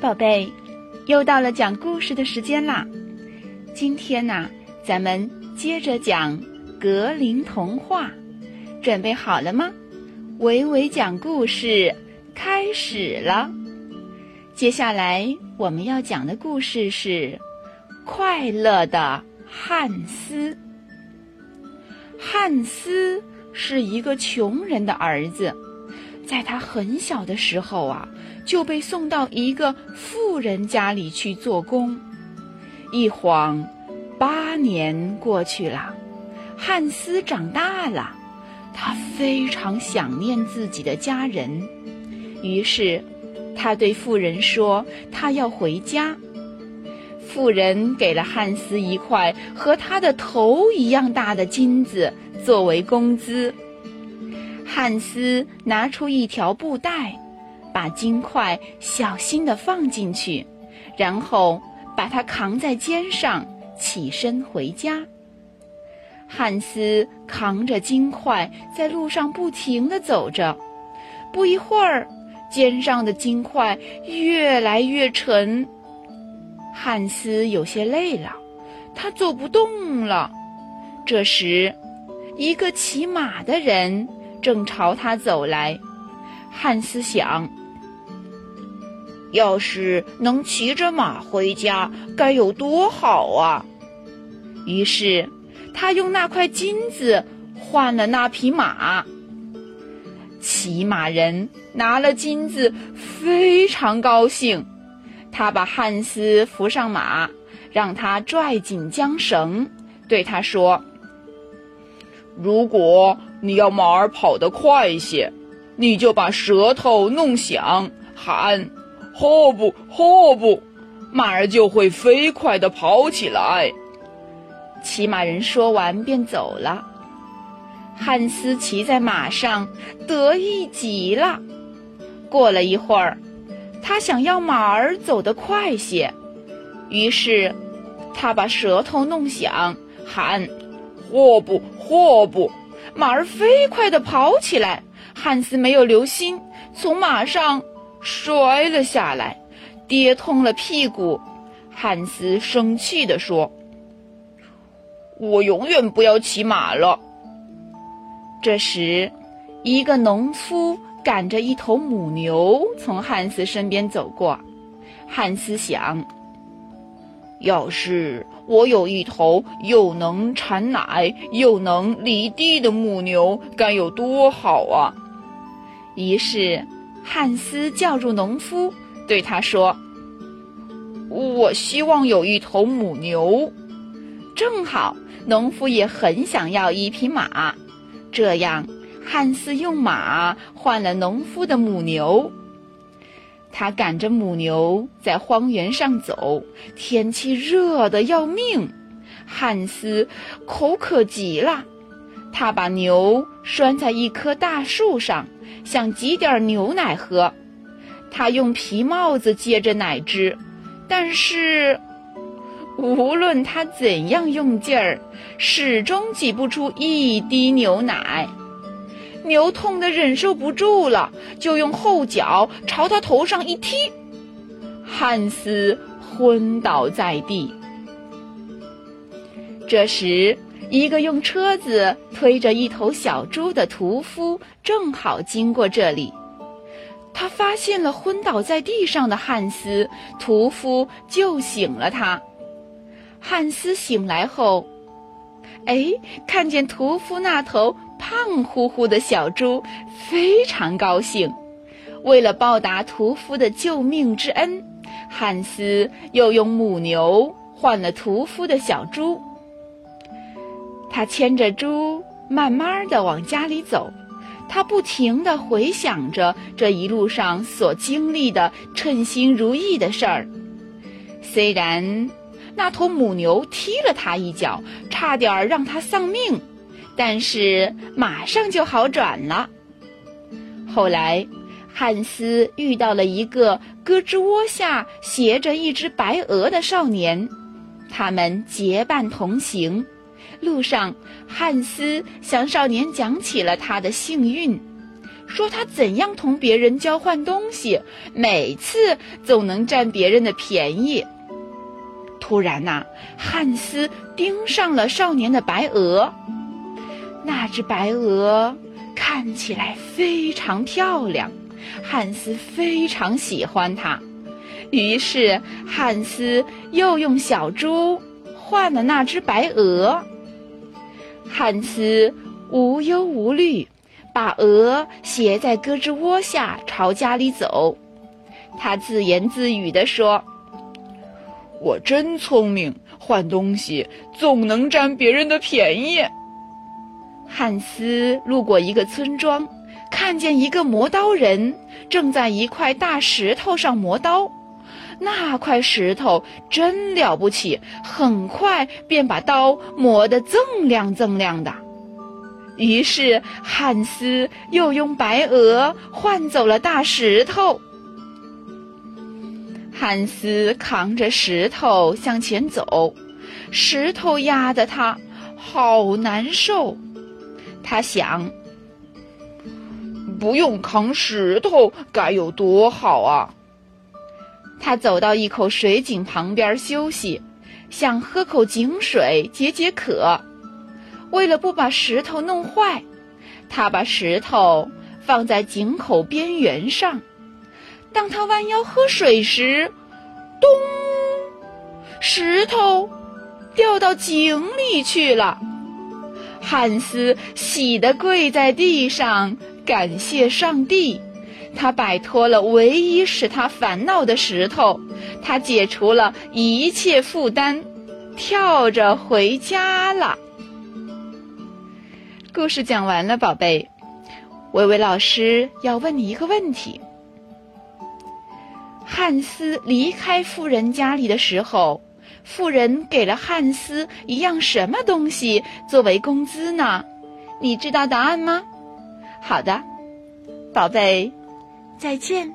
宝贝，又到了讲故事的时间啦！今天呢，咱们接着讲格林童话，准备好了吗？维维讲故事开始了。接下来我们要讲的故事是《快乐的汉斯》。汉斯是一个穷人的儿子，在他很小的时候啊。就被送到一个富人家里去做工，一晃，八年过去了，汉斯长大了，他非常想念自己的家人，于是，他对富人说：“他要回家。”富人给了汉斯一块和他的头一样大的金子作为工资。汉斯拿出一条布袋。把金块小心地放进去，然后把它扛在肩上，起身回家。汉斯扛着金块在路上不停地走着，不一会儿，肩上的金块越来越沉。汉斯有些累了，他走不动了。这时，一个骑马的人正朝他走来。汉斯想。要是能骑着马回家，该有多好啊！于是，他用那块金子换了那匹马。骑马人拿了金子，非常高兴。他把汉斯扶上马，让他拽紧缰绳，对他说：“如果你要马儿跑得快些，你就把舌头弄响，喊。”霍不霍不，马儿就会飞快地跑起来。骑马人说完便走了。汉斯骑在马上，得意极了。过了一会儿，他想要马儿走得快些，于是他把舌头弄响，喊：“霍不霍不！”马儿飞快地跑起来。汉斯没有留心，从马上。摔了下来，跌痛了屁股。汉斯生气地说：“我永远不要骑马了。”这时，一个农夫赶着一头母牛从汉斯身边走过。汉斯想：“要是我有一头又能产奶又能犁地的母牛，该有多好啊！”于是。汉斯叫住农夫，对他说：“我希望有一头母牛。”正好，农夫也很想要一匹马。这样，汉斯用马换了农夫的母牛。他赶着母牛在荒原上走，天气热得要命，汉斯口渴极了。他把牛拴在一棵大树上。想挤点牛奶喝，他用皮帽子接着奶汁，但是无论他怎样用劲儿，始终挤不出一滴牛奶。牛痛得忍受不住了，就用后脚朝他头上一踢，汉斯昏倒在地。这时。一个用车子推着一头小猪的屠夫正好经过这里，他发现了昏倒在地上的汉斯，屠夫救醒了他。汉斯醒来后，哎，看见屠夫那头胖乎乎的小猪，非常高兴。为了报答屠夫的救命之恩，汉斯又用母牛换了屠夫的小猪。他牵着猪，慢慢的往家里走。他不停的回想着这一路上所经历的称心如意的事儿。虽然那头母牛踢了他一脚，差点让他丧命，但是马上就好转了。后来，汉斯遇到了一个胳肢窝下斜着一只白鹅的少年，他们结伴同行。路上，汉斯向少年讲起了他的幸运。说他怎样同别人交换东西，每次总能占别人的便宜。突然呐，汉斯盯上了少年的白鹅。那只白鹅看起来非常漂亮，汉斯非常喜欢它。于是汉斯又用小猪换了那只白鹅。汉斯无忧无虑，把鹅携在胳肢窝下朝家里走。他自言自语地说：“我真聪明，换东西总能占别人的便宜。”汉斯路过一个村庄，看见一个磨刀人正在一块大石头上磨刀。那块石头真了不起，很快便把刀磨得锃亮锃亮的。于是汉斯又用白鹅换走了大石头。汉斯扛着石头向前走，石头压得他好难受。他想，不用扛石头该有多好啊！他走到一口水井旁边休息，想喝口井水解解渴。为了不把石头弄坏，他把石头放在井口边缘上。当他弯腰喝水时，咚！石头掉到井里去了。汉斯喜得跪在地上，感谢上帝。他摆脱了唯一使他烦恼的石头，他解除了一切负担，跳着回家了。故事讲完了，宝贝，维维老师要问你一个问题：汉斯离开富人家里的时候，富人给了汉斯一样什么东西作为工资呢？你知道答案吗？好的，宝贝。再见。